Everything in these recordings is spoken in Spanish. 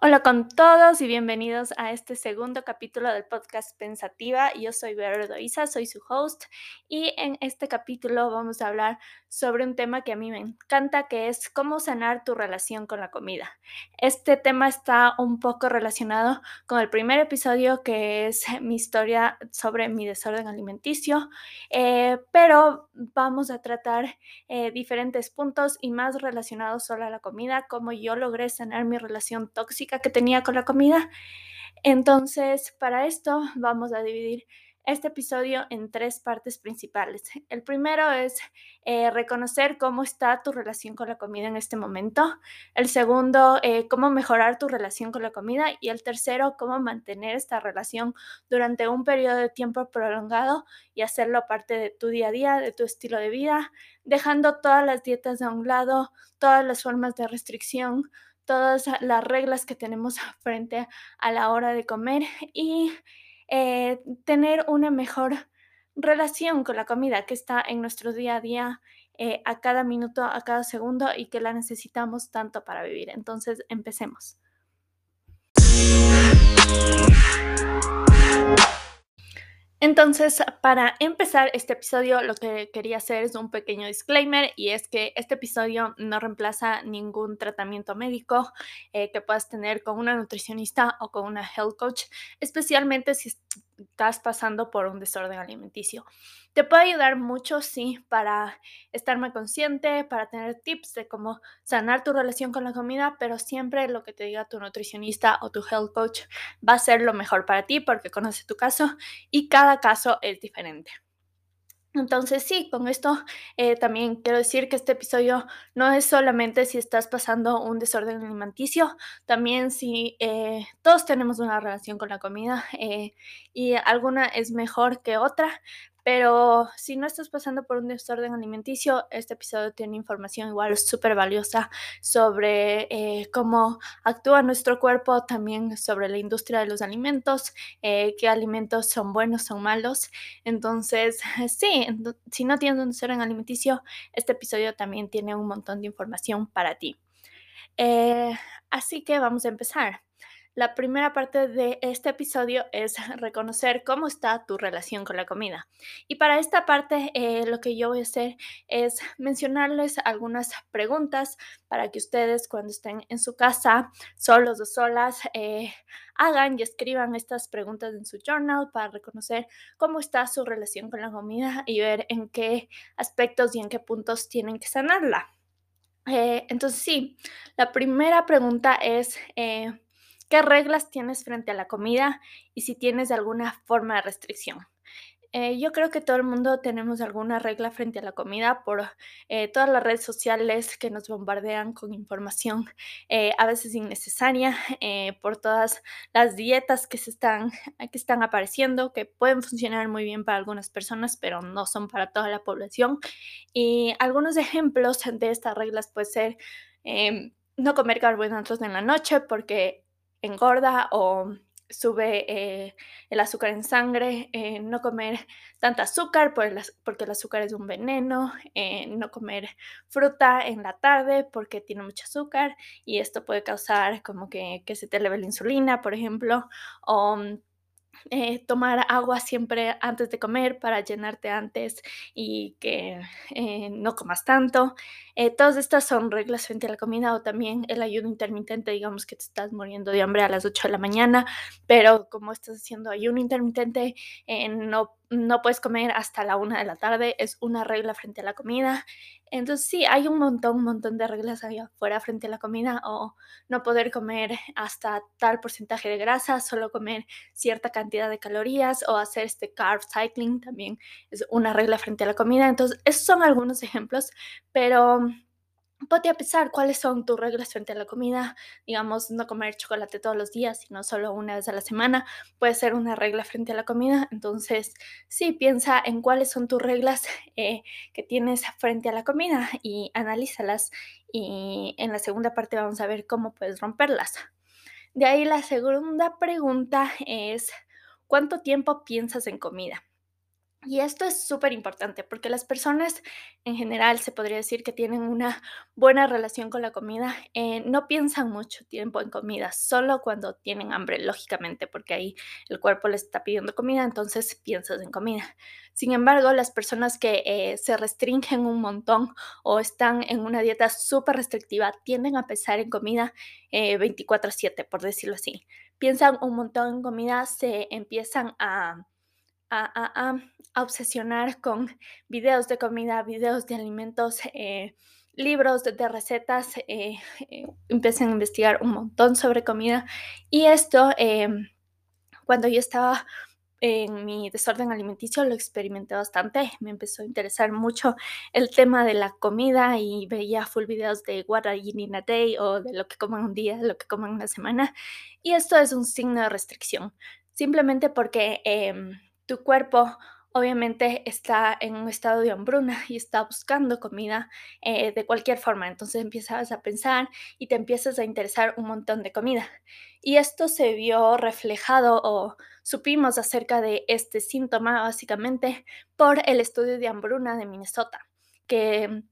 Hola con todos y bienvenidos a este segundo capítulo del podcast Pensativa. Yo soy Vero Doiza, soy su host y en este capítulo vamos a hablar sobre un tema que a mí me encanta, que es cómo sanar tu relación con la comida. Este tema está un poco relacionado con el primer episodio, que es mi historia sobre mi desorden alimenticio, eh, pero vamos a tratar eh, diferentes puntos y más relacionados solo a la comida, cómo yo logré sanar mi relación tóxica que tenía con la comida. Entonces, para esto vamos a dividir este episodio en tres partes principales. El primero es eh, reconocer cómo está tu relación con la comida en este momento. El segundo, eh, cómo mejorar tu relación con la comida. Y el tercero, cómo mantener esta relación durante un periodo de tiempo prolongado y hacerlo parte de tu día a día, de tu estilo de vida, dejando todas las dietas a un lado, todas las formas de restricción, todas las reglas que tenemos frente a la hora de comer y eh, tener una mejor relación con la comida que está en nuestro día a día, eh, a cada minuto, a cada segundo y que la necesitamos tanto para vivir. Entonces, empecemos. Entonces, para empezar este episodio, lo que quería hacer es un pequeño disclaimer y es que este episodio no reemplaza ningún tratamiento médico eh, que puedas tener con una nutricionista o con una health coach, especialmente si estás pasando por un desorden alimenticio. Te puede ayudar mucho, sí, para estar más consciente, para tener tips de cómo sanar tu relación con la comida, pero siempre lo que te diga tu nutricionista o tu health coach va a ser lo mejor para ti porque conoce tu caso y cada caso es diferente. Entonces sí, con esto eh, también quiero decir que este episodio no es solamente si estás pasando un desorden alimenticio, también si eh, todos tenemos una relación con la comida eh, y alguna es mejor que otra, pero si no estás pasando por un desorden alimenticio, este episodio tiene información igual súper valiosa sobre eh, cómo actúa nuestro cuerpo, también sobre la industria de los alimentos, eh, qué alimentos son buenos, son malos. Entonces, sí, si no tienes un desorden alimenticio, este episodio también tiene un montón de información para ti. Eh, así que vamos a empezar. La primera parte de este episodio es reconocer cómo está tu relación con la comida. Y para esta parte eh, lo que yo voy a hacer es mencionarles algunas preguntas para que ustedes cuando estén en su casa, solos o solas, eh, hagan y escriban estas preguntas en su journal para reconocer cómo está su relación con la comida y ver en qué aspectos y en qué puntos tienen que sanarla. Eh, entonces sí, la primera pregunta es ¿Qué reglas tienes frente a la comida y si tienes alguna forma de restricción? Eh, yo creo que todo el mundo tenemos alguna regla frente a la comida por eh, todas las redes sociales que nos bombardean con información eh, a veces innecesaria, por todas las dietas que, se están, que están apareciendo, que pueden funcionar muy bien para algunas personas, pero no son para toda la población. Y algunos ejemplos de estas reglas puede ser em, no comer carbohidratos en la noche porque engorda o sube eh, el azúcar en sangre, eh, no comer tanta azúcar porque el azúcar es un veneno, eh, no comer fruta en la tarde porque tiene mucho azúcar y esto puede causar como que, que se te eleve la insulina, por ejemplo, o mm, eh, tomar agua siempre antes de comer para llenarte antes y que eh, no comas tanto. Eh, todas estas son reglas frente a la comida o también el ayuno intermitente, digamos que te estás muriendo de hambre a las 8 de la mañana, pero como estás haciendo ayuno intermitente, no, no puedes comer hasta la 1 de la tarde, es una regla frente a la comida. Entonces sí, hay un montón, un montón de reglas ahí afuera frente a la comida o no poder comer hasta tal porcentaje de grasa, solo comer cierta cantidad de calorías o hacer este carb cycling también es una regla frente a la comida. Entonces, esos son algunos ejemplos, pero Ponte a pensar cuáles son tus reglas frente a la comida. Digamos, no comer chocolate todos los días, sino solo una vez a la semana. Puede ser una regla frente a la comida. Entonces, sí, piensa en cuáles son tus reglas eh, que tienes frente a la comida y analízalas. Y en la segunda parte vamos a ver cómo puedes romperlas. De ahí la segunda pregunta es, ¿cuánto tiempo piensas en comida? Y esto es súper importante porque las personas en general se podría decir que tienen una buena relación con la comida, eh, no piensan mucho tiempo en comida, solo cuando tienen hambre, lógicamente, porque ahí el cuerpo les está pidiendo comida, entonces piensas en comida. Sin embargo, las personas que eh, se restringen un montón o están en una dieta súper restrictiva tienden a pensar en comida 24/7, por decirlo así. Piensan un montón en comida, se empiezan a a, obsesionar con videos de comida, videos de alimentos, eh, libros de, recetas, eh, eh, empiezan a investigar un montón sobre comida. Y esto em, cuando yo estaba en mi desorden alimenticio lo experimenté bastante, me empezó a interesar mucho el tema de la comida y veía full videos de what I eat in a day o de lo que comen un día, lo que comen una semana. Y esto es un signo de restricción, simplemente porque em, tu cuerpo obviamente está en un estado de hambruna y está buscando comida eh, de cualquier forma. Entonces empiezas a pensar y te empiezas a interesar un montón de comida. Y esto se vio reflejado o supimos acerca de este síntoma básicamente por el estudio de hambruna de Minnesota, que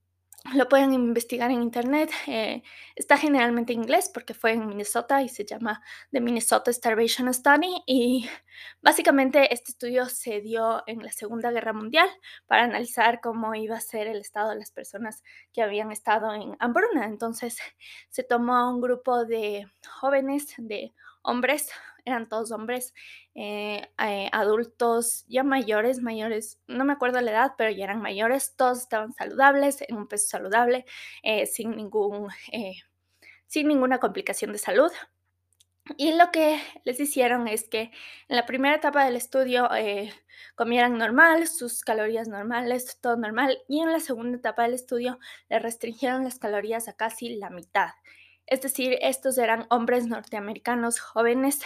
lo pueden investigar en internet. Eh, está generalmente en inglés porque fue en Minnesota y se llama The Minnesota Starvation Study. Y básicamente este estudio se dio en la Segunda Guerra Mundial para analizar cómo iba a ser el estado de las personas que habían estado en hambruna. Entonces se tomó a un grupo de jóvenes, de hombres, eran todos hombres, eh, eh, adultos ya mayores, mayores, no me acuerdo la edad, pero ya eran mayores, todos estaban saludables, en un peso saludable, eh, sin, ningún, sin ninguna complicación de salud. Y lo que les hicieron es que en la primera etapa del estudio comieran normal, sus calorías normales, todo normal, y en la segunda etapa del estudio les restringieron las calorías a casi la mitad. Es decir, estos eran hombres norteamericanos jóvenes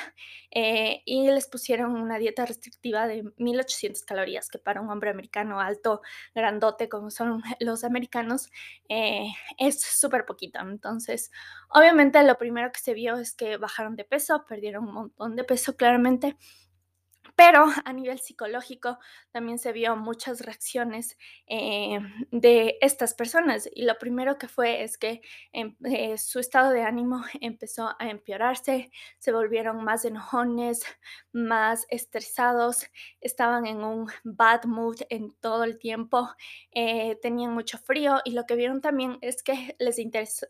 eh, y les pusieron una dieta restrictiva de 1800 calorías, que para un hombre americano alto, grandote como son los americanos, eh, es súper poquito. Entonces, obviamente lo primero que se vio es que bajaron de peso, perdieron un montón de peso claramente pero a nivel psicológico también se vio muchas reacciones eh, de estas personas y lo primero que fue es que em, eh, su estado de ánimo empezó a empeorarse, se volvieron más enojones, más estresados, estaban en un bad mood en todo el tiempo, eh, tenían mucho frío y lo que vieron también es que les,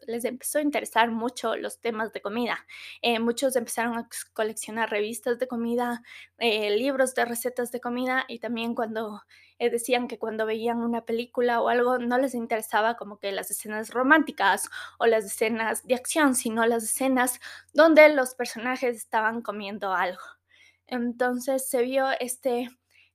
les empezó a interesar mucho los temas de comida. muchos empezaron a coleccionar revistas de comida, libros de recetas de comida y también cuando eh, decían que cuando veían una película o algo no les interesaba como que las escenas románticas o las escenas de acción, sino las escenas donde los personajes estaban comiendo algo. Entonces se vio este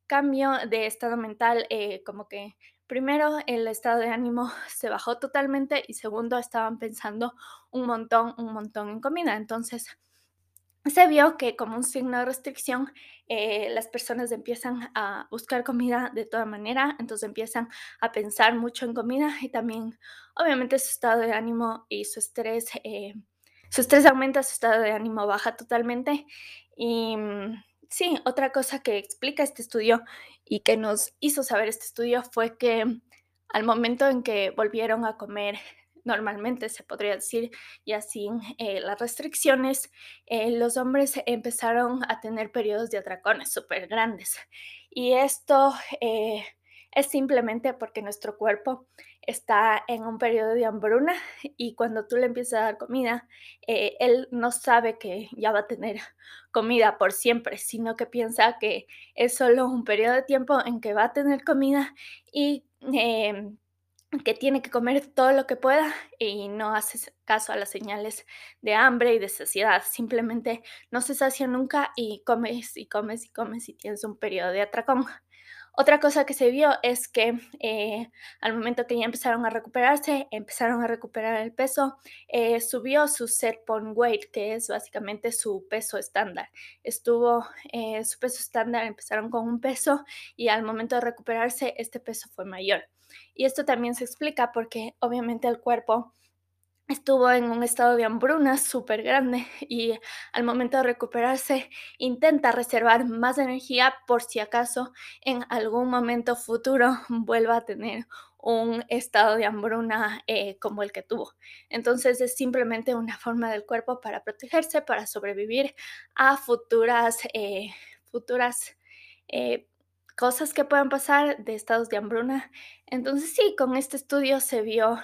cambio de estado mental eh, como que primero el estado de ánimo se bajó totalmente y segundo estaban pensando un montón, un montón en comida. Entonces se vio que como un signo de restricción, eh, las personas empiezan a buscar comida de toda manera, entonces empiezan a pensar mucho en comida y también obviamente su estado de ánimo y su estrés, eh, su estrés aumenta, su estado de ánimo baja totalmente. Y mm, sí, otra cosa que explica este estudio y que nos hizo saber este estudio fue que al momento en que volvieron a comer normalmente se podría decir, y así eh, las restricciones, eh, los hombres empezaron a tener periodos de atracones súper grandes. Y esto eh, es simplemente porque nuestro cuerpo está en un periodo de hambruna y cuando tú le empiezas a dar comida, él no sabe que ya va a tener comida por siempre, sino que piensa que es solo un periodo de tiempo en que va a tener comida y que tiene que comer todo lo que pueda y no hace caso a las señales de hambre y de saciedad. Simplemente no se sacia nunca y comes y comes y comes y tienes un periodo de atracón. Otra cosa que se vio es que eh, al momento que ya empezaron a recuperarse, empezaron a recuperar el peso, eh, subió su set point weight, que es básicamente su peso estándar. Estuvo eh, su peso estándar, empezaron con un peso y al momento de recuperarse, este peso fue mayor. Y esto también se explica porque obviamente el cuerpo estuvo en un estado de hambruna súper grande y al momento de recuperarse intenta reservar más energía por si acaso en algún momento futuro vuelva a tener un estado de hambruna eh, como el que tuvo. Entonces es simplemente una forma del cuerpo para protegerse, para sobrevivir a futuras, eh, futuras eh, cosas que puedan pasar de estados de hambruna. Entonces sí, con este estudio se vio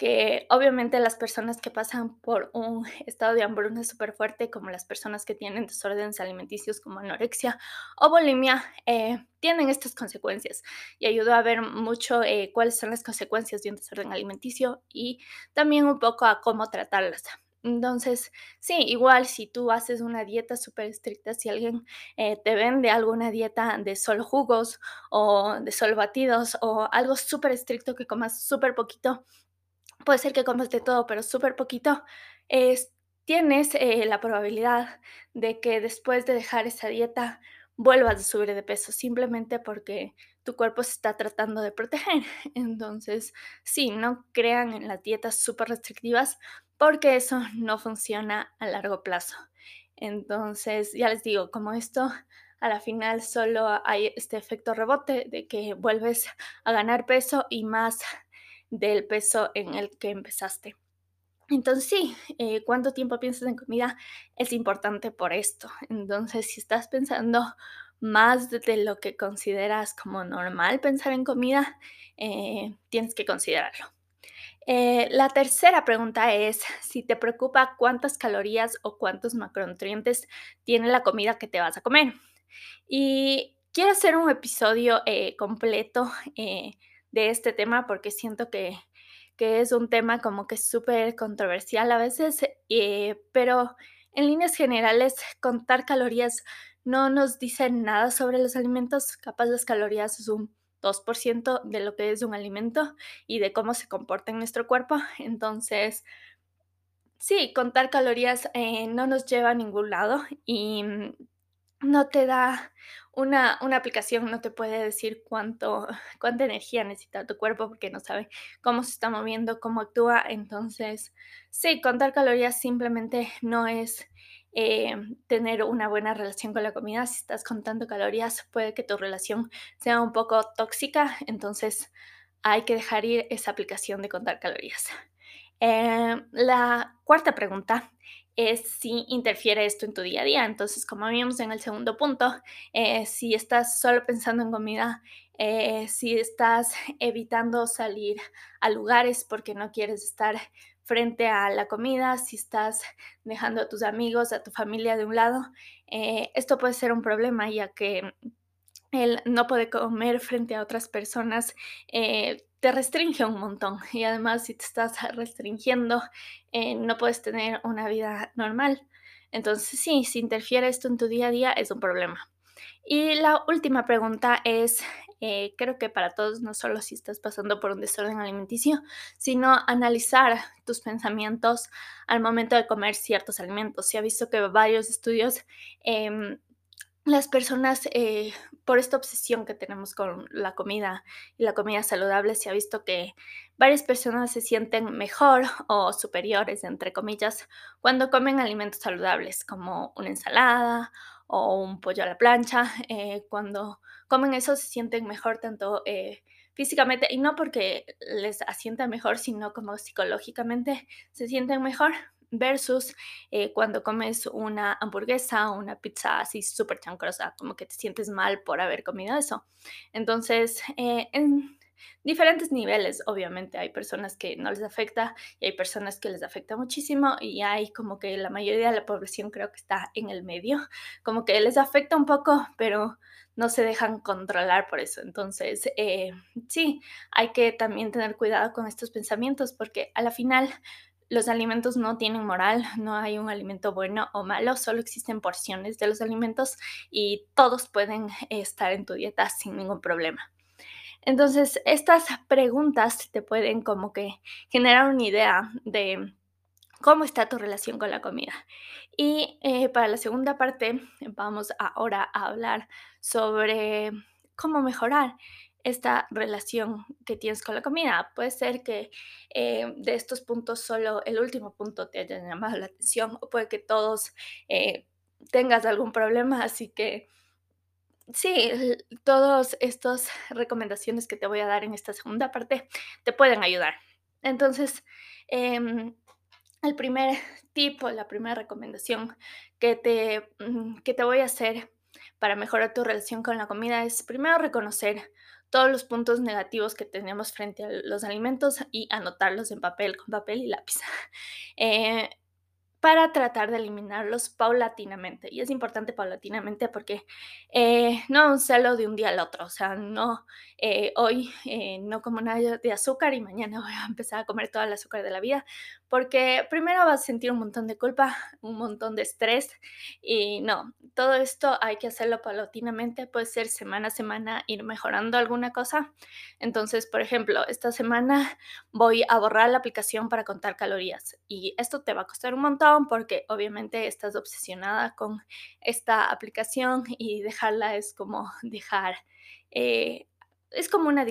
que obviamente las personas que pasan por un estado de hambruna súper fuerte, como las personas que tienen desórdenes alimenticios como anorexia o bulimia, eh, tienen estas consecuencias. Y ayudó a ver mucho eh, cuáles son las consecuencias de un desorden alimenticio y también un poco a cómo tratarlas. Entonces, sí, igual si tú haces una dieta súper estricta, si alguien eh, te vende alguna dieta de solo jugos o de solo batidos o algo súper estricto que comas súper poquito, puede ser que comas de todo, pero súper poquito, es, tienes eh, la probabilidad de que después de dejar esa dieta vuelvas a subir de peso, simplemente porque tu cuerpo se está tratando de proteger. Entonces, sí, no crean en las dietas súper restrictivas porque eso no funciona a largo plazo. Entonces, ya les digo, como esto a la final solo hay este efecto rebote de que vuelves a ganar peso y más del peso en el que empezaste. Entonces sí, eh, cuánto tiempo piensas en comida es importante por esto. Entonces, si estás pensando más de lo que consideras como normal pensar en comida, eh, tienes que considerarlo. Eh, la tercera pregunta es si te preocupa cuántas calorías o cuántos macronutrientes tiene la comida que te vas a comer. Y quiero hacer un episodio completo de este tema porque siento que, es un tema como que súper controversial a veces, eh, pero en líneas generales contar calorías no nos dice nada sobre los alimentos, capaz las calorías es un 2% de lo que es un alimento y de cómo se comporta en nuestro cuerpo. Entonces, sí, contar calorías eh, no nos lleva a ningún lado y mm, no te da una, una, aplicación, no te puede decir cuánto, cuánta energía necesita tu cuerpo porque no sabe cómo se está moviendo, cómo actúa. Entonces, sí, contar calorías simplemente no es eh, tener una buena relación con la comida. Si estás contando calorías, puede que tu relación sea un poco tóxica. Entonces, hay que dejar ir esa aplicación de contar calorías. Eh, la cuarta pregunta es si interfiere esto en tu día a día. Entonces, como vimos en el segundo punto, eh, si estás solo pensando en comida, eh, si estás evitando salir a lugares porque no quieres estar frente a la comida, si estás dejando a tus amigos, a tu familia de un lado, eh, esto puede ser un problema ya que el no poder comer frente a otras personas te restringe un montón y además si te estás restringiendo eh, no puedes tener una vida normal. Entonces sí, si interfiere esto en tu día a día es un problema. Y la última pregunta es, eh, creo que para todos, no solo si estás pasando por un desorden alimenticio, sino analizar tus pensamientos al momento de comer ciertos alimentos. Se ha visto que varios estudios em, las personas, eh, por esta obsesión que tenemos con la comida y la comida saludable, se ha visto que varias personas se sienten mejor o superiores, entre comillas, cuando comen alimentos saludables, como una ensalada o un pollo a la plancha. Eh, cuando comen eso se sienten mejor tanto eh, físicamente, y no porque les asienta mejor, sino como psicológicamente se sienten mejor versus eh, cuando comes una hamburguesa o una pizza así súper chancrosa, como que te sientes mal por haber comido eso. Entonces, en diferentes niveles, obviamente, hay personas que no les afecta y hay personas que les afecta muchísimo y hay como que la mayoría de la población creo que está en el medio, como que les afecta un poco, pero no se dejan controlar por eso. Entonces, eh, sí, hay que también tener cuidado con estos pensamientos porque a la final los alimentos no tienen moral, no hay un alimento bueno o malo, solo existen porciones de los alimentos y todos pueden estar en tu dieta sin ningún problema. Entonces, estas preguntas te pueden como que generar una idea de cómo está tu relación con la comida. Y eh, para la segunda parte vamos ahora a hablar sobre cómo mejorar esta relación que tienes con la comida. Puede ser que eh, de estos puntos solo el último punto te haya llamado la atención o puede que todos eh, tengas algún problema, así que sí, todas estas recomendaciones que te voy a dar en esta segunda parte te pueden ayudar. Entonces, em, el primer tip o la primera recomendación que te, mm, que te voy a hacer para mejorar tu relación con la comida es primero reconocer todos los puntos negativos que tenemos frente a los alimentos y anotarlos en papel, con papel y lápiz. Eh, para tratar de eliminarlos paulatinamente. Y es importante paulatinamente porque eh, no un celo de un día al otro, o sea, no eh, hoy eh, no como nada de azúcar y mañana voy a empezar a comer todo el azúcar de la vida, porque primero vas a sentir un montón de culpa, un montón de estrés y no, todo esto hay que hacerlo paulatinamente, puede ser semana a semana ir mejorando alguna cosa. Entonces, por ejemplo, esta semana voy a borrar la aplicación para contar calorías y esto te va a costar un montón porque obviamente estás obsesionada con esta aplicación y dejarla es como dejar, eh, es como una,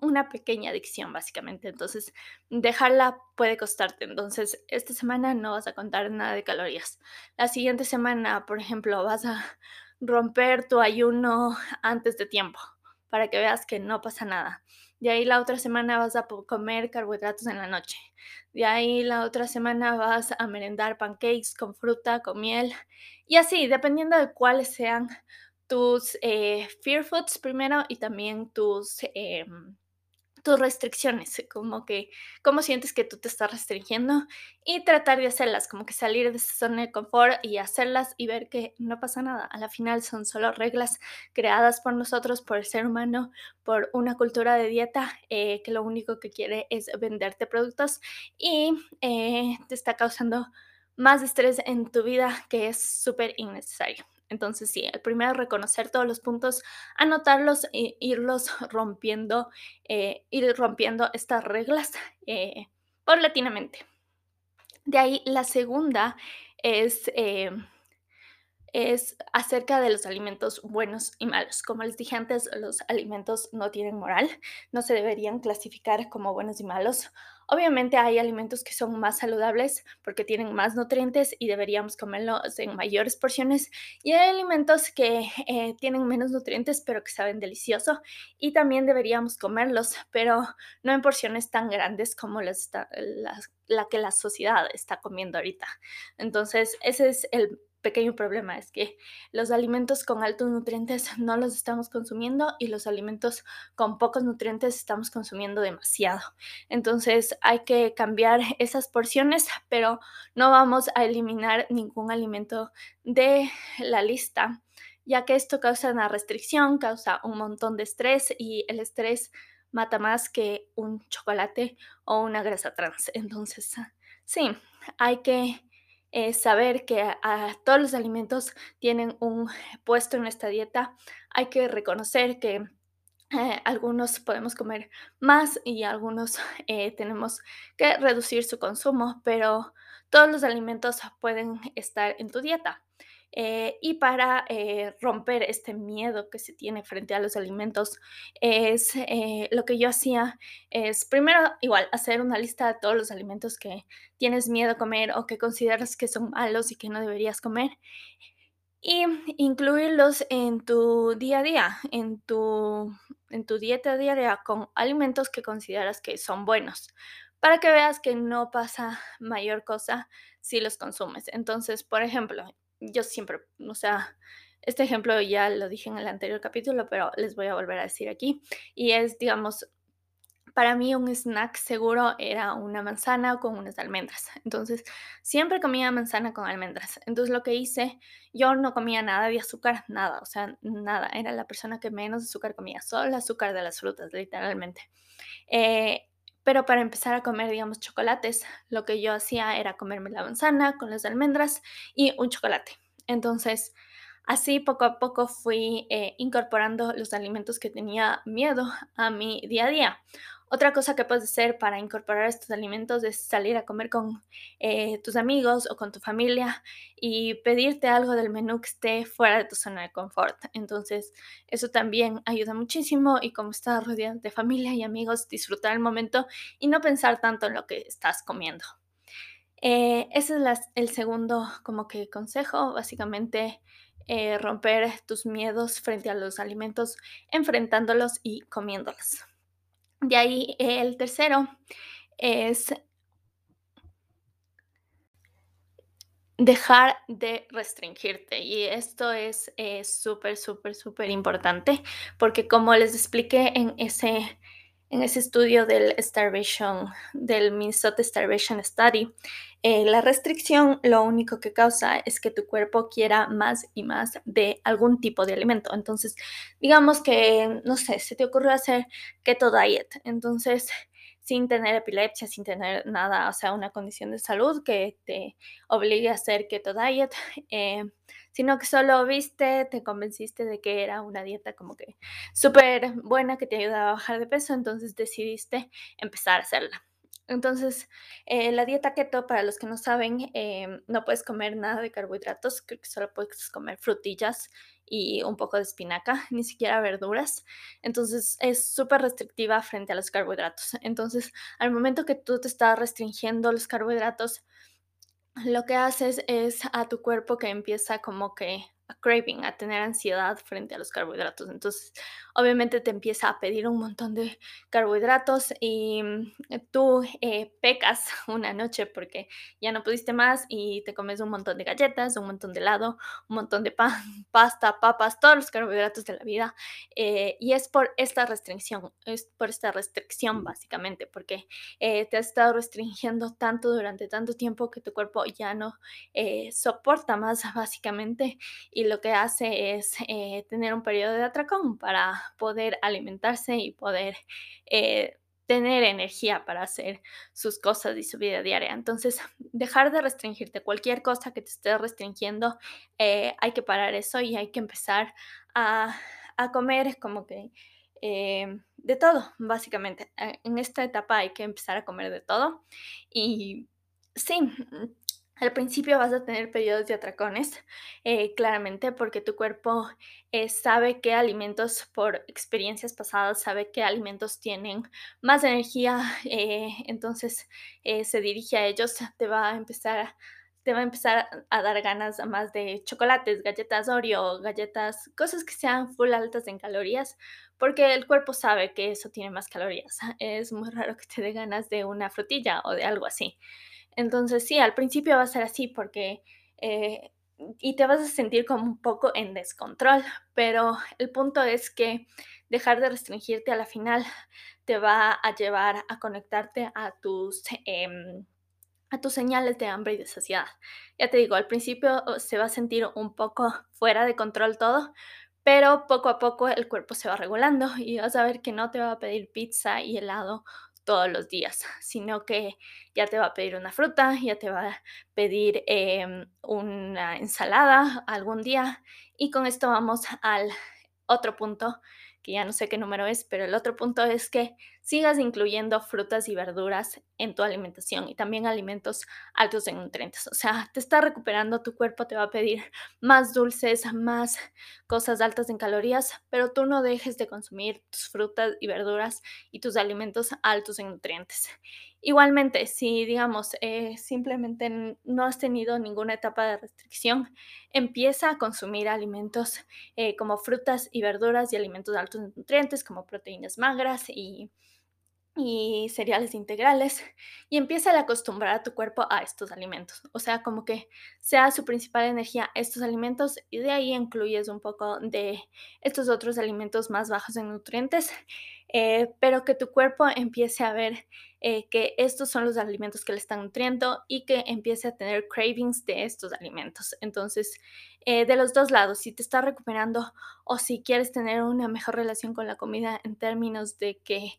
una pequeña adicción básicamente, entonces dejarla puede costarte, entonces esta semana no vas a contar nada de calorías. La siguiente semana, por ejemplo, vas a romper tu ayuno antes de tiempo para que veas que no pasa nada. De ahí la otra semana vas a comer carbohidratos en la noche. De ahí la otra semana vas a merendar pancakes con fruta, con miel. Y así, dependiendo de cuáles sean tus eh, fear foods primero y también tus... Em, tus restricciones, como que cómo sientes que tú te estás restringiendo y tratar de hacerlas, como que salir de esa zona de confort y hacerlas y ver que no pasa nada. A la final son solo reglas creadas por nosotros, por el ser humano, por una cultura de dieta eh, que lo único que quiere es venderte productos y eh, te está causando más estrés en tu vida que es súper innecesario. Entonces, sí, el primero reconocer todos los puntos, anotarlos e irlos rompiendo, eh, ir rompiendo estas reglas eh, paulatinamente. De ahí, la segunda es eh, es acerca de los alimentos buenos y malos. Como les dije antes, los alimentos no tienen moral, no se deberían clasificar como buenos y malos. Obviamente hay alimentos que son más saludables porque tienen más nutrientes y deberíamos comerlos en mayores porciones. Y hay alimentos que eh, tienen menos nutrientes pero que saben delicioso y también deberíamos comerlos, pero no en porciones tan grandes como las, la que la sociedad está comiendo ahorita. Entonces, ese es el pequeño problema es que los alimentos con altos nutrientes no los estamos consumiendo y los alimentos con pocos nutrientes estamos consumiendo demasiado. Entonces hay que cambiar esas porciones, pero no vamos a eliminar ningún alimento de la lista, ya que esto causa una restricción, causa un montón de estrés y el estrés mata más que un chocolate o una grasa trans. Entonces, sí, hay que saber que a, todos los alimentos tienen un puesto en nuestra dieta. Hay que reconocer que eh, algunos podemos comer más y algunos eh, tenemos que reducir su consumo, pero todos los alimentos pueden estar en tu dieta. Eh, y para eh, romper este miedo que se tiene frente a los alimentos, es eh, lo que yo hacía es primero igual hacer una lista de todos los alimentos que tienes miedo a comer o que consideras que son malos y que no deberías comer y incluirlos en tu día a día, en tu, en tu dieta diaria con alimentos que consideras que son buenos, para que veas que no pasa mayor cosa si los consumes. Entonces, por ejemplo, yo siempre, o sea, este ejemplo ya lo dije en el anterior capítulo, pero les voy a volver a decir aquí. Y es, digamos, para mí un snack seguro era una manzana con unas almendras. Entonces, siempre comía manzana con almendras. Entonces, lo que hice, yo no comía nada de azúcar, nada, o sea, nada. Era la persona que menos azúcar comía, solo el azúcar de las frutas, literalmente. Eh, pero para empezar a comer, digamos, chocolates, lo que yo hacía era comerme la manzana con las almendras y un chocolate. Entonces, así poco a poco fui eh, incorporando los alimentos que tenía miedo a mi día a día. Otra cosa que puedes hacer para incorporar estos alimentos es salir a comer con eh, tus amigos o con tu familia y pedirte algo del menú que esté fuera de tu zona de confort. Entonces, eso también ayuda muchísimo y como estás rodeado de familia y amigos, disfrutar el momento y no pensar tanto en lo que estás comiendo. Eh, ese es el segundo como que consejo, básicamente eh, romper tus miedos frente a los alimentos, enfrentándolos y comiéndolos. De ahí el tercero es dejar de restringirte. Y esto es súper, súper, súper importante porque como les expliqué en ese, en ese estudio del Starvation, del Minnesota Starvation Study, eh, la restricción lo único que causa es que tu cuerpo quiera más y más de algún tipo de alimento. Entonces, digamos que, no sé, se te ocurrió hacer keto diet. Entonces, sin tener epilepsia, sin tener nada, o sea, una condición de salud que te obligue a hacer keto diet, eh, sino que solo viste, te convenciste de que era una dieta como que súper buena que te ayudaba a bajar de peso, entonces decidiste empezar a hacerla. Entonces, eh, la dieta keto, para los que no saben, em, no puedes comer nada de carbohidratos, creo que solo puedes comer frutillas y un poco de espinaca, ni siquiera verduras. Entonces, es súper restrictiva frente a los carbohidratos. Entonces, al momento que tú te estás restringiendo los carbohidratos, lo que haces es a tu cuerpo que empieza como que a craving, a tener ansiedad frente a los carbohidratos. Entonces, obviamente te empieza a pedir un montón de carbohidratos y mm, tú eh, pecas una noche porque ya no pudiste más y te comes un montón de galletas, un montón de helado, un montón de pan, pasta, papas, todos los carbohidratos de la vida. Eh, y es por esta restricción, es por esta restricción básicamente, porque eh, te has estado restringiendo tanto durante tanto tiempo que tu cuerpo ya no soporta más básicamente y lo que hace es tener un periodo de atracón para poder alimentarse y poder eh, tener energía para hacer sus cosas y su vida diaria. Entonces, dejar de restringirte cualquier cosa que te esté restringiendo, eh, hay que parar eso y hay que empezar a, a comer como que de todo, básicamente. En esta etapa hay que empezar a comer de todo. Y sí, al principio vas a tener periodos de atracones, eh, claramente, porque tu cuerpo eh, sabe qué alimentos, por experiencias pasadas, sabe qué alimentos tienen más energía, eh, entonces se dirige a ellos, te va a empezar te va a empezar a dar ganas más de chocolates, galletas Oreo, galletas, cosas que sean full altas en calorías, porque el cuerpo sabe que eso tiene más calorías. Es muy raro que te dé ganas de una frutilla o de algo así. Entonces sí, al principio va a ser así porque... Eh, y te vas a sentir como un poco en descontrol, pero el punto es que dejar de restringirte a la final te va a llevar a conectarte a tus, em, a tus señales de hambre y de saciedad. Ya te digo, al principio oh, se va a sentir un poco fuera de control todo, pero poco a poco el cuerpo se va regulando y vas a ver que no te va a pedir pizza y helado todos los días, sino que ya te va a pedir una fruta, ya te va a pedir em, una ensalada algún día. Y con esto vamos al otro punto que ya no sé qué número es, pero el otro punto es que sigas incluyendo frutas y verduras en tu alimentación y también alimentos altos en nutrientes. O sea, te está recuperando, tu cuerpo te va a pedir más dulces, más cosas altas en calorías, pero tú no dejes de consumir tus frutas y verduras y tus alimentos altos en nutrientes. Igualmente, si digamos eh, simplemente no has tenido ninguna etapa de restricción, empieza a consumir alimentos eh, como frutas y verduras y alimentos altos en nutrientes como proteínas magras y y cereales integrales y empieza a acostumbrar a tu cuerpo a estos alimentos. O sea, como que sea su principal energía estos alimentos y de ahí incluyes un poco de estos otros alimentos más bajos en nutrientes, eh, pero que tu cuerpo empiece a ver eh, que estos son los alimentos que le están nutriendo y que empiece a tener cravings de estos alimentos. Entonces, eh, de los dos lados, si te estás recuperando o si quieres tener una mejor relación con la comida en términos de que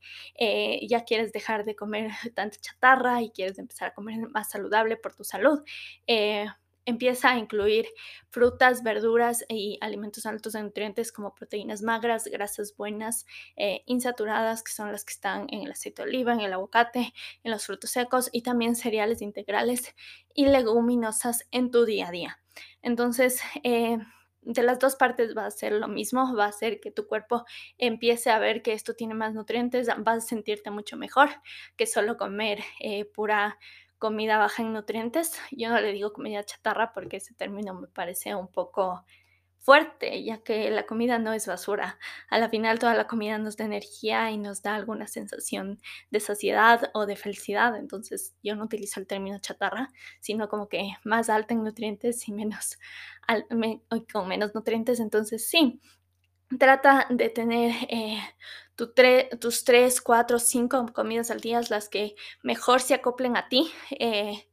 ya quieres dejar de comer tanta chatarra y quieres empezar a comer más saludable por tu salud, eh, empieza a incluir frutas, verduras y alimentos altos en nutrientes como proteínas magras, grasas buenas, eh, insaturadas, que son las que están en el aceite de oliva, en el aguacate, en los frutos secos y también cereales integrales y leguminosas en tu día a día. Entonces, eh, de las dos partes va a ser lo mismo, va a ser que tu cuerpo empiece a ver que esto tiene más nutrientes, vas a sentirte mucho mejor que solo comer eh, pura comida baja en nutrientes. Yo no le digo comida chatarra porque ese término me parece un poco fuerte, ya que la comida no es basura. A la final toda la comida nos da energía y nos da alguna sensación de saciedad o de felicidad. Entonces yo no utilizo el término chatarra, sino como que más alta en nutrientes y menos con menos nutrientes. Entonces sí, trata de tener eh, tus 3, 4, 5 comidas al día, las que mejor se acoplen a ti. Eh,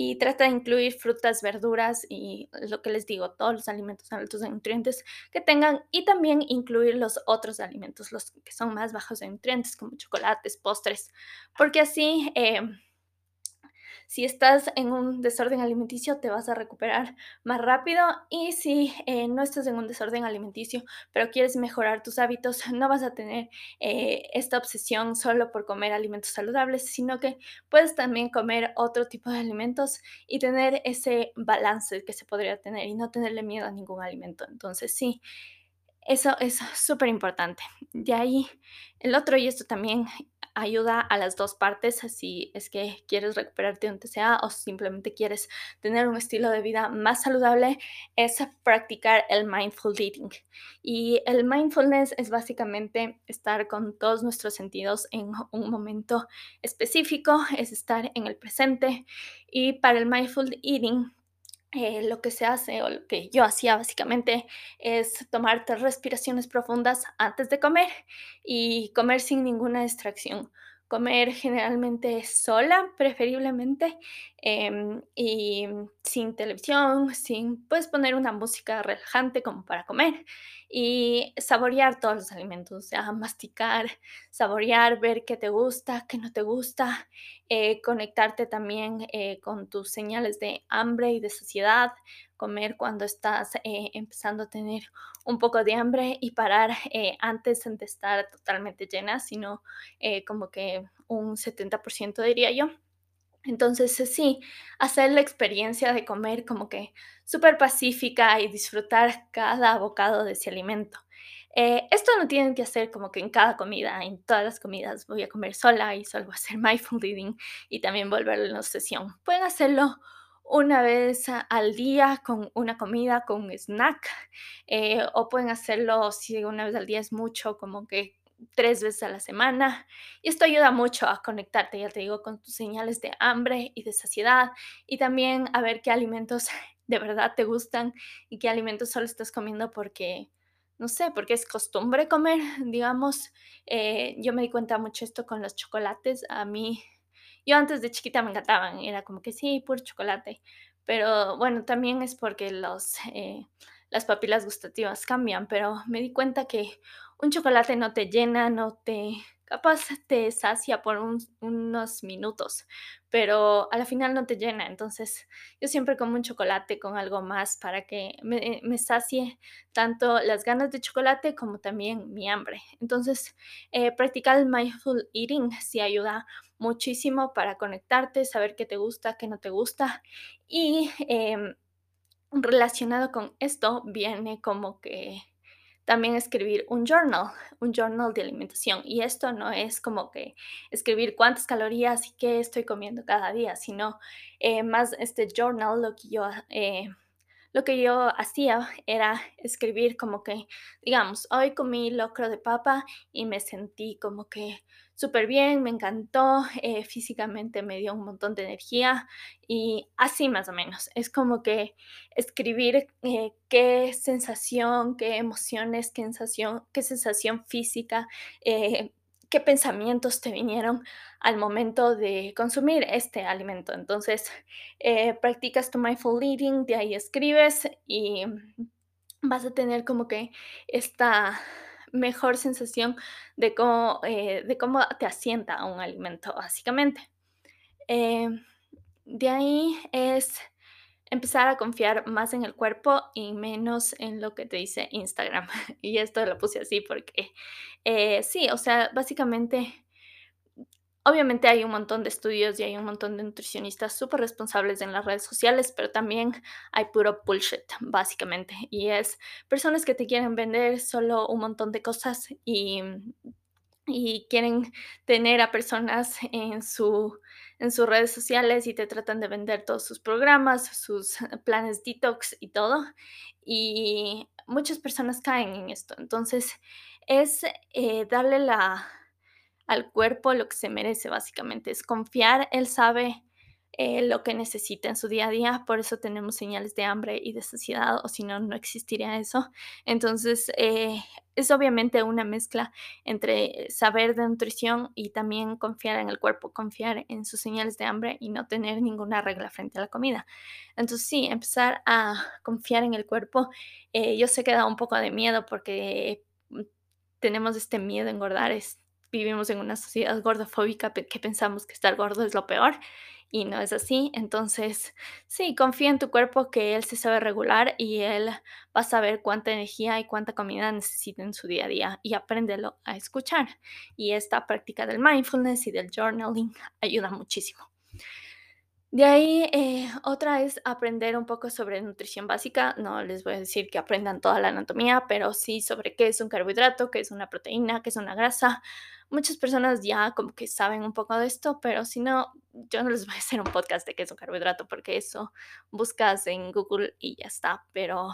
y trata de incluir frutas, verduras y lo que les digo, todos los alimentos altos en nutrientes que tengan y también incluir los otros alimentos, los que son más bajos en nutrientes como chocolates, postres, porque así... Eh, si estás en un desorden alimenticio, te vas a recuperar más rápido y si eh, no estás en un desorden alimenticio, pero quieres mejorar tus hábitos, no vas a tener eh, esta obsesión solo por comer alimentos saludables, sino que puedes también comer otro tipo de alimentos y tener ese balance que se podría tener y no tenerle miedo a ningún alimento. Entonces, sí. Eso es súper importante. De ahí, el otro, y esto también ayuda a las dos partes, si es que quieres recuperarte un TCA o simplemente quieres tener un estilo de vida más saludable, es practicar el mindful eating. Y el mindfulness es básicamente estar con todos nuestros sentidos en un momento específico, es estar en el presente. Y para el mindful eating, eh, lo que se hace o lo que yo hacía básicamente es tomar tres respiraciones profundas antes de comer y comer sin ninguna distracción. Comer generalmente sola, preferiblemente, em, y sin televisión, sin, puedes poner una música relajante como para comer y saborear todos los alimentos, o sea, masticar, saborear, ver qué te gusta, qué no te gusta, eh, conectarte también eh, con tus señales de hambre y de saciedad, comer cuando estás eh, empezando a tener un poco de hambre y parar antes de estar totalmente llena, sino como que un 70% diría yo. Entonces, sí, hacer la experiencia de comer como que súper pacífica y disfrutar cada bocado de ese alimento. Eh, esto no tienen que hacer como que en cada comida, en todas las comidas voy a comer sola y solo voy a hacer mindful eating y también volverlo en obsesión. Pueden hacerlo una vez al día con una comida, con un snack, eh, o pueden hacerlo si una vez al día es mucho, como que tres veces a la semana. Y esto ayuda mucho a conectarte, ya te digo, con tus señales de hambre y de saciedad y también a ver qué alimentos de verdad te gustan y qué alimentos solo estás comiendo porque, no sé, porque es costumbre comer, digamos. Eh, yo me di cuenta mucho esto con los chocolates. A mí, yo antes de chiquita me encantaban, era como que sí, puro chocolate. Pero bueno, también es porque los, eh, las papilas gustativas cambian, pero me di cuenta que un chocolate no te llena, no te, capaz te sacia por unos minutos, pero a la final no te llena. Entonces, yo siempre como un chocolate con algo más para que me, me sacie tanto las ganas de chocolate como también mi hambre. Entonces, eh, practicar el mindful eating sí ayuda muchísimo para conectarte, saber qué te gusta, qué no te gusta. Y em, relacionado con esto viene como que también escribir un journal, un journal de alimentación. Y esto no es como que escribir cuántas calorías y qué estoy comiendo cada día, sino eh, más este journal, lo que yo... Eh, lo que yo hacía era escribir como que, digamos, hoy comí locro de papa y me sentí como que súper bien, me encantó, eh, físicamente me dio un montón de energía y así más o menos. Es como que escribir eh, qué sensación, qué emociones, qué sensación, qué sensación física, eh, qué pensamientos te vinieron al momento de consumir este alimento. Entonces, practicas tu mindful eating, de ahí escribes y vas a tener como que esta mejor sensación de cómo, eh, de cómo te asienta un alimento, básicamente. Em, de ahí es empezar a confiar más en el cuerpo y menos en lo que te dice Instagram. Y esto lo puse así porque, eh, sí, o sea, básicamente, obviamente hay un montón de estudios y hay un montón de nutricionistas súper responsables en las redes sociales, pero también hay puro bullshit, básicamente. Y es personas que te quieren vender solo un montón de cosas y y quieren tener a personas en, su, en sus redes sociales y te tratan de vender todos sus programas, sus planes detox y todo. Y muchas personas caen en esto. Entonces, es eh, darle la, al cuerpo lo que se merece, básicamente. Es confiar, él sabe eh, lo que necesita en su día a día. Por eso tenemos señales de hambre y de saciedad, o si no, no existiría eso. Entonces, eh, es obviamente una mezcla entre saber de nutrición y también confiar en el cuerpo, confiar en sus señales de hambre y no tener ninguna regla frente a la comida. Entonces, sí, empezar a confiar en el cuerpo. Eh, yo sé que da un poco de miedo porque mm, tenemos este miedo a engordar. Vivimos en una sociedad gordofóbica que pensamos que estar gordo es lo peor y no es así. Entonces, sí, confía en tu cuerpo que él se sabe regular y él va a saber cuánta energía y cuánta comida necesita en su día a día y apréndelo a escuchar. Y esta práctica del mindfulness y del journaling ayuda muchísimo. De ahí, eh, otra es aprender un poco sobre nutrición básica. No les voy a decir que aprendan toda la anatomía, pero sí sobre qué es un carbohidrato, qué es una proteína, qué es una grasa. Muchas personas ya como que saben un poco de esto, pero si no, yo no les voy a hacer un podcast de qué es un carbohidrato, porque eso buscas en Google y ya está. Pero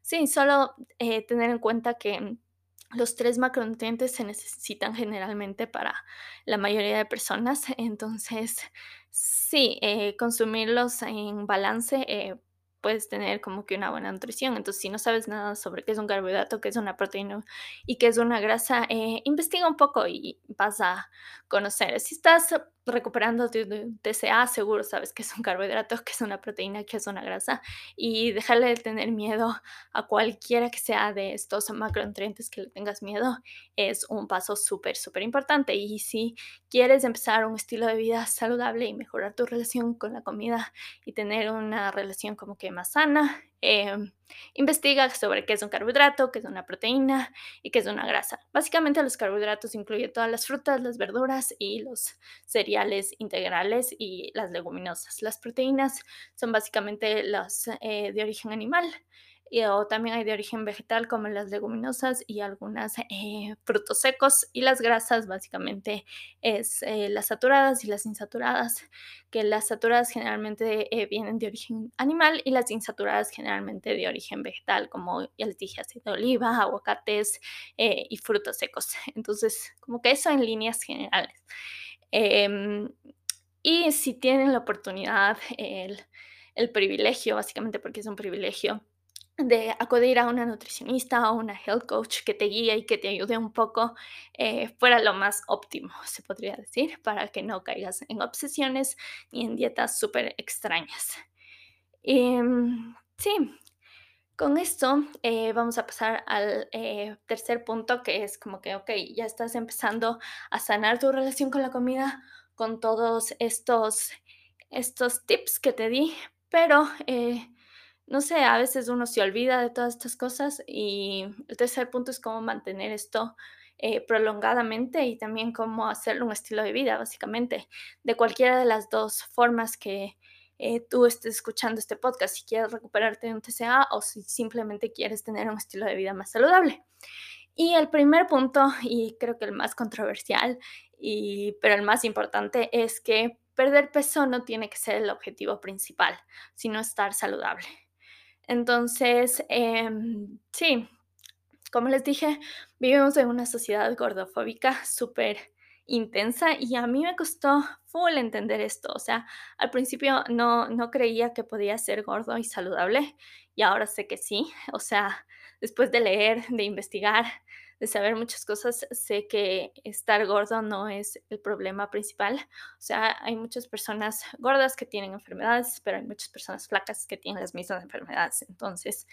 sí, solo eh, tener en cuenta que los tres macronutrientes se necesitan generalmente para la mayoría de personas, entonces sí, eh, consumirlos en balance eh, puedes tener como que una buena nutrición. Entonces, si no sabes nada sobre qué es un carbohidrato, qué es una proteína y qué es una grasa, eh, investiga un poco y vas a conocer. Si estás recuperando tu TCA, seguro sabes que es un carbohidrato, que es una proteína, que es una grasa y dejarle de tener miedo a cualquiera que sea de estos macronutrientes que le tengas miedo es un paso súper, súper importante. Y si quieres empezar un estilo de vida saludable y mejorar tu relación con la comida y tener una relación como que más sana, Em, investiga sobre qué es un carbohidrato, qué es una proteína y qué es una grasa. Básicamente los carbohidratos incluyen todas las frutas, las verduras y los cereales integrales y las leguminosas. Las proteínas son básicamente las eh, de origen animal o también hay de origen vegetal como las leguminosas y algunas eh, frutos secos y las grasas básicamente es eh, las saturadas y las insaturadas que las saturadas generalmente eh, vienen de origen animal y las insaturadas generalmente de origen vegetal como ya les dije aceite de oliva aguacates y frutos secos. Entonces como que eso en líneas generales. Em, y si tienen la oportunidad el, el privilegio básicamente porque es un privilegio de acudir a una nutricionista o una health coach que te guíe y que te ayude un poco eh, fuera lo más óptimo, se podría decir, para que no caigas en obsesiones ni en dietas súper extrañas. Em, sí, con esto eh, vamos a pasar al eh, tercer punto, que es como que, ok, ya estás empezando a sanar tu relación con la comida con todos estos, estos tips que te di, pero no sé, a veces uno se olvida de todas estas cosas y el tercer punto es cómo mantener esto eh, prolongadamente y también cómo hacerlo un estilo de vida, básicamente, de cualquiera de las dos formas que eh, tú estés escuchando este podcast, si quieres recuperarte de un TCA o si simplemente quieres tener un estilo de vida más saludable. Y el primer punto, y creo que el más controversial, y, pero el más importante, es que perder peso no tiene que ser el objetivo principal, sino estar saludable. Entonces, em, sí, como les dije, vivimos en una sociedad gordofóbica súper intensa y a mí me costó full entender esto. O sea, al principio no, no creía que podía ser gordo y saludable y ahora sé que sí. O sea, después de leer, de investigar, de saber muchas cosas, sé que estar gordo no es el problema principal. O sea, hay muchas personas gordas que tienen enfermedades, pero hay muchas personas flacas que tienen las mismas enfermedades. Entonces,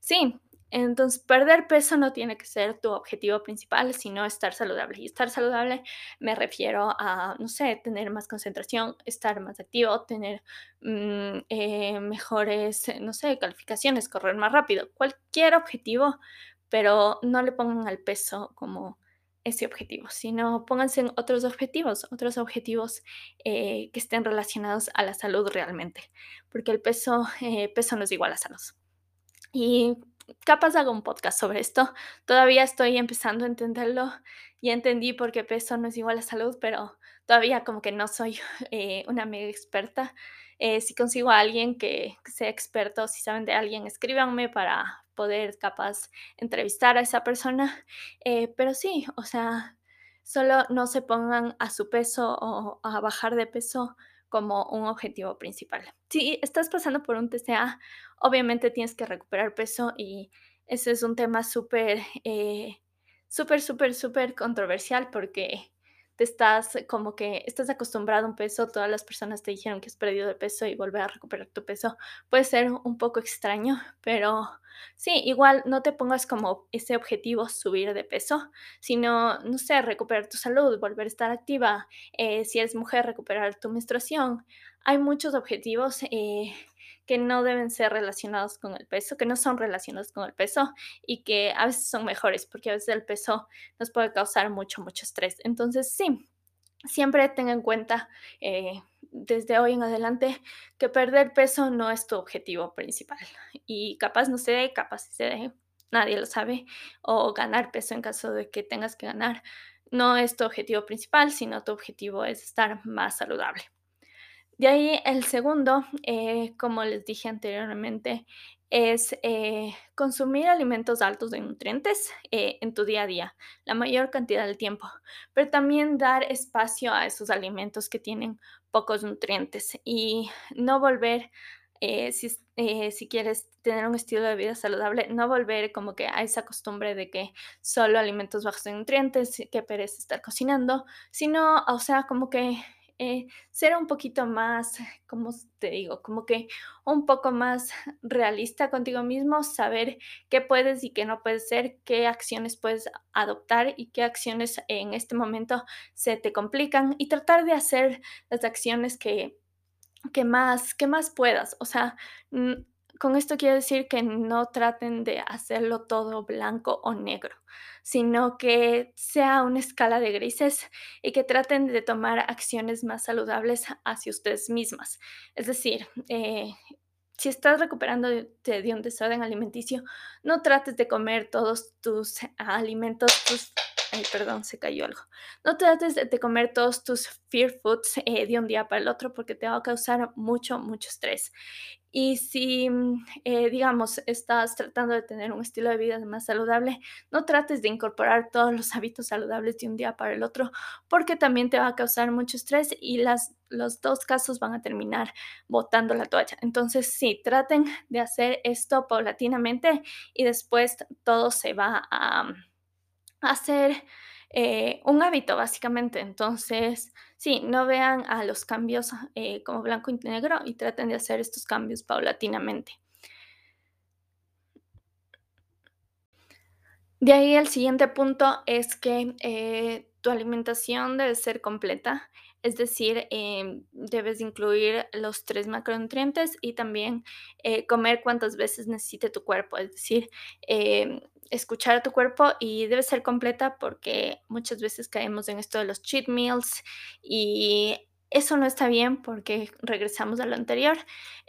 sí, entonces, perder peso no tiene que ser tu objetivo principal, sino estar saludable. Y estar saludable me refiero a, no sé, tener más concentración, estar más activo, tener mm, eh, mejores, no sé, calificaciones, correr más rápido, cualquier objetivo, pero no le pongan al peso como ese objetivo, sino pónganse en otros objetivos, otros objetivos eh, que estén relacionados a la salud realmente, porque el peso, eh, peso no es igual a salud. Y capaz hago un podcast sobre esto. Todavía estoy empezando a entenderlo. y entendí por qué peso no es igual a salud, pero todavía como que no soy eh, una mega experta. Eh, si consigo a alguien que, sea experto, si saben de alguien, escríbanme para poder capaz entrevistar a esa persona. Eh, pero sí, o sea, solo no se pongan a su peso o a bajar de peso como un objetivo principal. Si estás pasando por un TCA, obviamente tienes que recuperar peso y ese es un tema súper, eh, súper, súper, súper controversial porque estás como que estás acostumbrado a un peso, todas las personas te dijeron que has perdido de peso y volver a recuperar tu peso puede ser un poco extraño, pero sí, igual no te pongas como ese objetivo subir de peso, sino, no sé, recuperar tu salud, volver a estar activa, eh, si eres mujer, recuperar tu menstruación. Hay muchos objetivos eh, que no deben ser relacionados con el peso, que no son relacionados con el peso y que a veces son mejores porque a veces el peso nos puede causar mucho, mucho estrés. Entonces, sí, siempre tenga en cuenta eh, desde hoy en adelante que perder peso no es tu objetivo principal y capaz no se dé, capaz se dé, nadie lo sabe, o ganar peso en caso de que tengas que ganar. No es tu objetivo principal, sino tu objetivo es estar más saludable. De ahí el segundo, eh, como les dije anteriormente, es eh, consumir alimentos altos en nutrientes eh, en tu día a día, la mayor cantidad del tiempo, pero también dar espacio a esos alimentos que tienen pocos nutrientes y no volver, si, si, quieres tener un estilo de vida saludable, no volver como que a esa costumbre de que solo alimentos bajos en nutrientes, que perece estar cocinando, sino, o sea, como que eh, ser un poquito más, como te digo? Como que un poco más realista contigo mismo, saber qué puedes y qué no puedes ser, qué acciones puedes adoptar y qué acciones en este momento se te complican y tratar de hacer las acciones que, que, más, que más puedas. O sea, con esto quiero decir que no traten de hacerlo todo blanco o negro, sino que sea una escala de grises y que traten de tomar acciones más saludables hacia ustedes mismas. Es decir, eh, si estás recuperando de, un desorden alimenticio, no trates de comer todos tus alimentos, Perdón, se cayó algo. No trates de, comer todos tus fear foods eh, de un día para el otro porque te va a causar mucho, mucho estrés. Y si, mm, eh, digamos, estás tratando de tener un estilo de vida más saludable, no trates de incorporar todos los hábitos saludables de un día para el otro, porque también te va a causar mucho estrés y las, los dos casos van a terminar botando la toalla. Entonces, sí, traten de hacer esto paulatinamente y después todo se va a hacer eh, un hábito, básicamente. Entonces, sí, no vean a los cambios eh, como blanco y negro y traten de hacer estos cambios paulatinamente. De ahí el siguiente punto es que eh, tu alimentación debe ser completa, es decir, em, debes incluir los tres macronutrientes y también comer cuantas veces necesite tu cuerpo, es decir, em, escuchar a tu cuerpo y debe ser completa porque muchas veces caemos en esto de los cheat meals y eso no está bien porque regresamos a lo anterior,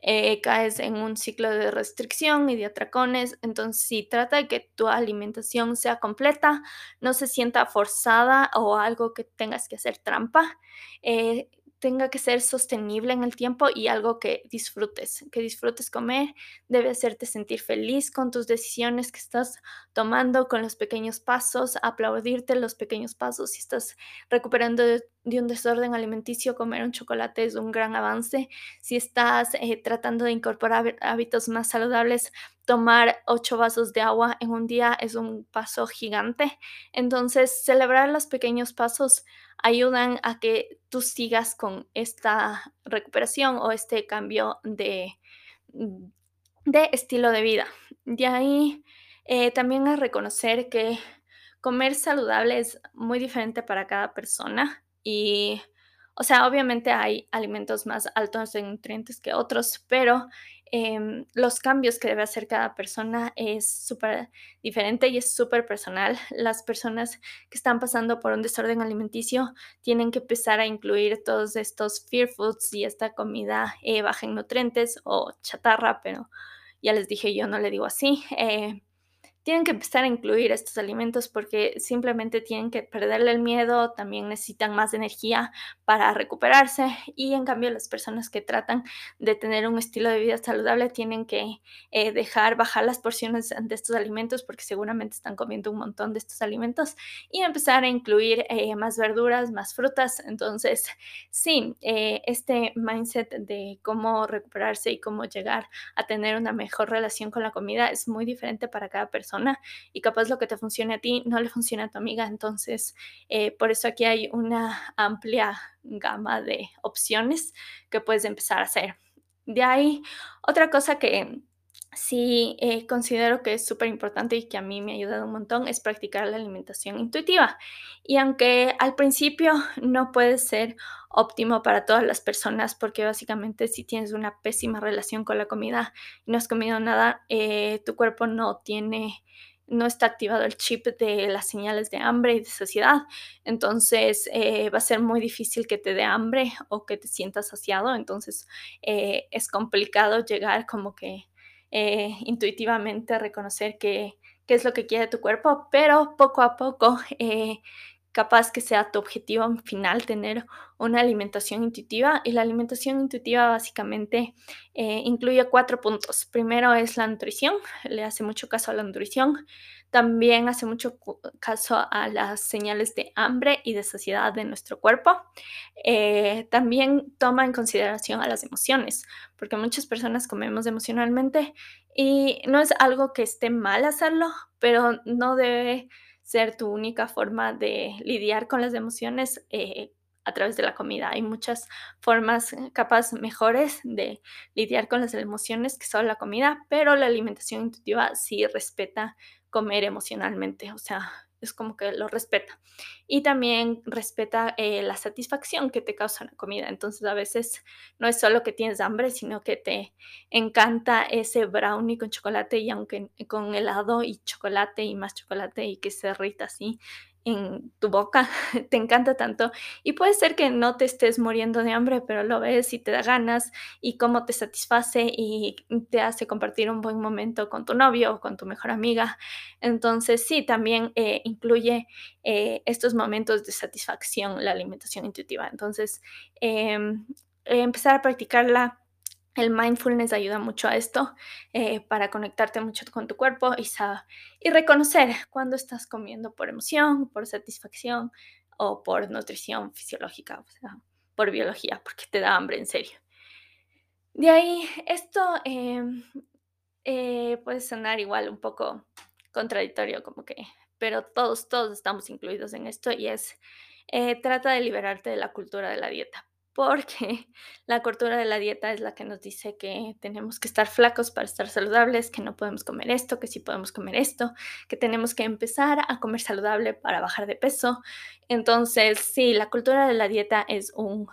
eh, caes en un ciclo de restricción y de atracones, entonces sí, trata de que tu alimentación sea completa, no se sienta forzada o algo que tengas que hacer trampa. Eh, tenga que ser sostenible en el tiempo y algo que disfrutes, que disfrutes comer, debe hacerte sentir feliz con tus decisiones que estás tomando, con los pequeños pasos, aplaudirte los pequeños pasos. Si estás recuperando de, un desorden alimenticio, comer un chocolate es un gran avance. Si estás eh, tratando de incorporar hábitos más saludables, tomar ocho vasos de agua en un día es un paso gigante. Entonces, celebrar los pequeños pasos ayudan a que tú sigas con esta recuperación o este cambio de, de estilo de vida. De ahí eh, también a reconocer que comer saludable es muy diferente para cada persona y o sea, obviamente hay alimentos más altos en nutrientes que otros, pero em, los cambios que debe hacer cada persona es súper diferente y es súper personal. Las personas que están pasando por un desorden alimenticio tienen que empezar a incluir todos estos fear foods y esta comida eh, baja en nutrientes o chatarra, pero ya les dije, yo no le digo así. Eh, tienen que empezar a incluir estos alimentos porque simplemente tienen que perderle el miedo, también necesitan más energía para recuperarse y en cambio las personas que tratan de tener un estilo de vida saludable tienen que eh, dejar bajar las porciones de estos alimentos porque seguramente están comiendo un montón de estos alimentos y empezar a incluir eh, más verduras, más frutas. Entonces, sí, eh, este mindset de cómo recuperarse y cómo llegar a tener una mejor relación con la comida es muy diferente para cada persona y capaz lo que te funcione a ti no le funciona a tu amiga. Entonces, eh, por eso aquí hay una amplia gama de opciones que puedes empezar a hacer. De ahí, otra cosa que sí eh, considero que es súper importante y que a mí me ha ayudado un montón es practicar la alimentación intuitiva. Y aunque al principio no puede ser óptimo para todas las personas, porque básicamente si tienes una pésima relación con la comida y no has comido nada, eh, tu cuerpo no tiene no está activado el chip de las señales de hambre y de saciedad. Entonces eh, va a ser muy difícil que te dé hambre o que te sientas saciado. Entonces es complicado llegar como que eh, intuitivamente reconocer qué, qué, es lo que quiere tu cuerpo, pero poco a poco, eh, capaz que sea tu objetivo final tener una alimentación intuitiva. Y la alimentación intuitiva básicamente eh, incluye cuatro puntos. Primero es la nutrición, le hace mucho caso a la nutrición. También hace mucho caso a las señales de hambre y de saciedad de nuestro cuerpo. También toma en consideración a las emociones, porque muchas personas comemos emocionalmente y no es algo que esté mal hacerlo, pero no debe ser tu única forma de lidiar con las emociones eh, a través de la comida. Hay muchas formas eh, capaz mejores de lidiar con las emociones que solo la comida, pero la alimentación intuitiva sí respeta comer emocionalmente, o sea, es como que lo respeta. Y también respeta eh, la satisfacción que te causa la comida. Entonces a veces no es solo que tienes hambre, sino que te encanta ese brownie con chocolate y aunque con helado y chocolate y más chocolate y que se derrita así en tu boca, te encanta tanto y puede ser que no te estés muriendo de hambre, pero lo ves y te da ganas y cómo te satisface y te hace compartir un buen momento con tu novio o con tu mejor amiga. Entonces sí, también eh, incluye eh, estos momentos de satisfacción la alimentación intuitiva. Entonces, em, empezar a practicarla el mindfulness ayuda mucho a esto eh, para conectarte mucho con tu cuerpo y, y reconocer cuando estás comiendo por emoción, por satisfacción o por nutrición fisiológica, o sea, por biología, porque te da hambre en serio. De ahí, esto em, eh, puede sonar igual un poco contradictorio, como que, pero todos, todos estamos incluidos en esto y es, eh, trata de liberarte de la cultura de la dieta porque la cultura de la dieta es la que nos dice que tenemos que estar flacos para estar saludables, que no podemos comer esto, que sí podemos comer esto, que tenemos que empezar a comer saludable para bajar de peso. Entonces, sí, la cultura de la dieta es un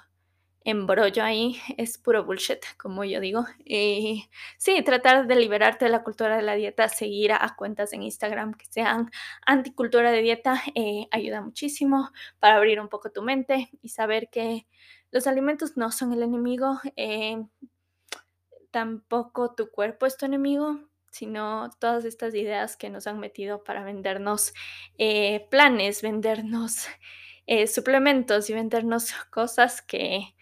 embrollo ahí, es puro bullshit, como yo digo. Y sí, tratar de liberarte de la cultura de la dieta, seguir a, cuentas en Instagram que sean anticultura de dieta, eh, ayuda muchísimo para abrir un poco tu mente y saber que los alimentos no son el enemigo, eh, tampoco tu cuerpo es tu enemigo, sino todas estas ideas que nos han metido para vendernos eh, planes, vendernos eh, suplementos y vendernos cosas que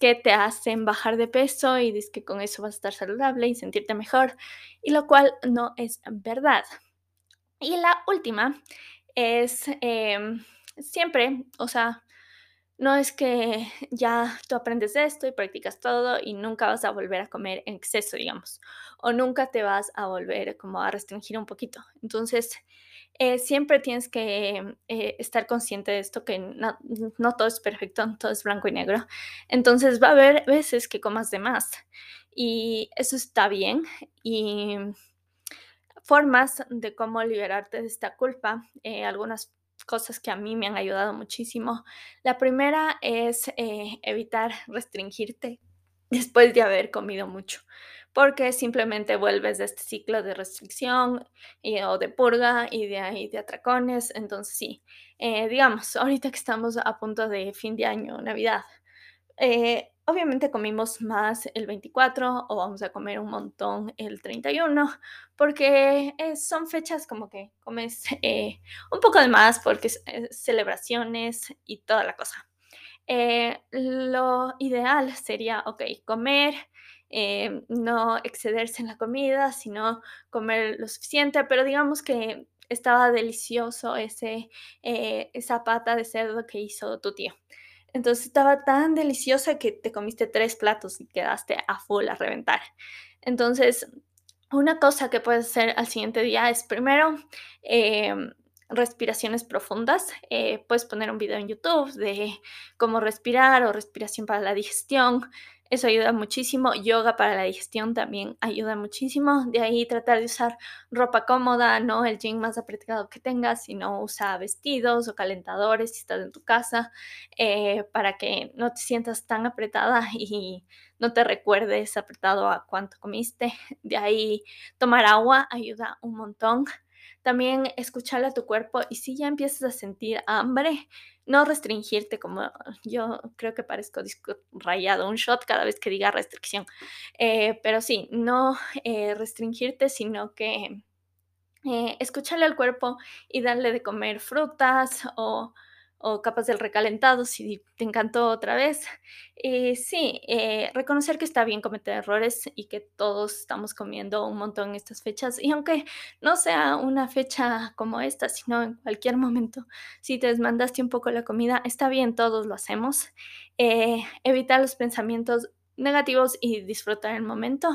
que te hacen bajar de peso y que con eso vas a estar saludable y sentirte mejor, y lo cual no es verdad. Y la última es em, siempre, o sea, no es que ya tú aprendes esto y practicas todo y nunca vas a volver a comer en exceso, digamos, o nunca te vas a volver como a restringir un poquito. Entonces, eh, siempre tienes que eh, estar consciente de esto, que no, no todo es perfecto, todo es blanco y negro. Entonces va a haber veces que comas de más y eso está bien. Y formas de cómo liberarte de esta culpa, eh, algunas cosas que a mí me han ayudado muchísimo. La primera es eh, evitar restringirte después de haber comido mucho, porque simplemente vuelves de este ciclo de restricción y, o de purga y de ahí de atracones. Entonces sí, eh, digamos, ahorita que estamos a punto de fin de año, Navidad, eh, obviamente comimos más el 24 o vamos a comer un montón el 31 porque eh, son fechas como que comes eh, un poco de más porque es, celebraciones y toda la cosa. lo ideal sería, ok, comer, no excederse en la comida, sino comer lo suficiente, pero digamos que estaba delicioso ese, esa pata de cerdo que hizo tu tío. Entonces estaba tan deliciosa que te comiste tres platos y quedaste a full a reventar. Entonces, una cosa que puedes hacer al siguiente día es primero em, respiraciones profundas. Eh, puedes poner un video en YouTube de cómo respirar o respiración para la digestión. Eso ayuda muchísimo. Yoga para la digestión también ayuda muchísimo. De ahí tratar de usar ropa cómoda, no el jean más apretado que tengas, sino usa vestidos o calentadores si estás en tu casa eh, para que no te sientas tan apretada y no te recuerdes apretado a cuánto comiste. De ahí tomar agua ayuda un montón. También escucharle a tu cuerpo y si ya empiezas a sentir hambre, no restringirte como yo creo que parezco disco rayado, un shot cada vez que diga restricción. Eh, pero sí, no eh, restringirte, sino que eh, escucharle al cuerpo y darle de comer frutas o o capas del recalentado si te encantó otra vez. Eh, sí, eh, reconocer que está bien cometer errores y que todos estamos comiendo un montón en estas fechas. Y aunque no sea una fecha como esta, sino en cualquier momento, si te desmandaste un poco la comida, está bien, todos lo hacemos. Eh, evitar los pensamientos negativos y disfrutar el momento.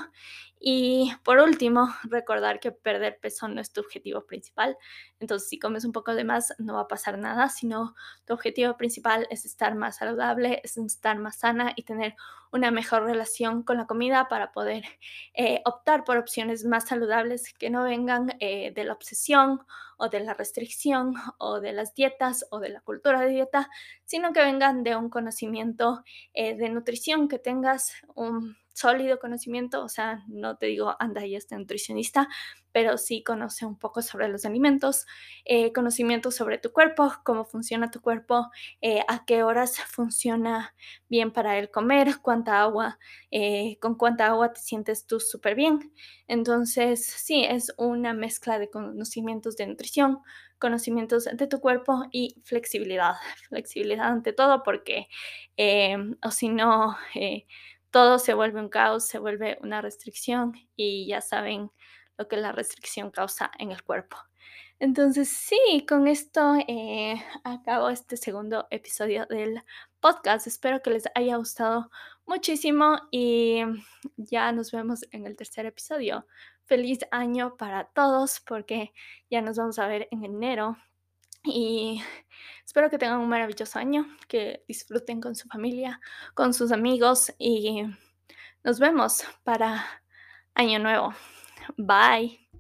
Y por último, recordar que perder peso no es tu objetivo principal. Entonces, si comes un poco de más, no va a pasar nada, sino tu objetivo principal es estar más saludable, es estar más sana y tener una mejor relación con la comida para poder eh, optar por opciones más saludables que no vengan eh, de la obsesión o de la restricción o de las dietas o de la cultura de dieta, sino que vengan de un conocimiento eh, de nutrición, que tengas un sólido conocimiento, o sea, no te digo anda y este nutricionista, pero sí conoce un poco sobre los alimentos, eh, conocimiento sobre tu cuerpo, cómo funciona tu cuerpo, eh, a qué horas funciona bien para el comer, cuánta agua, eh, con cuánta agua te sientes tú súper bien. Entonces, sí, es una mezcla de conocimientos de nutrición, conocimientos de tu cuerpo y flexibilidad. Flexibilidad ante todo porque, o si no, todo se vuelve un caos, se vuelve una restricción y ya saben lo que la restricción causa en el cuerpo. Entonces, sí, con esto eh, acabo este segundo episodio del podcast. Espero que les haya gustado muchísimo y ya nos vemos en el tercer episodio. Feliz año para todos porque ya nos vamos a ver en enero y espero que tengan un maravilloso año, que disfruten con su familia, con sus amigos y nos vemos para Año Nuevo. Bye.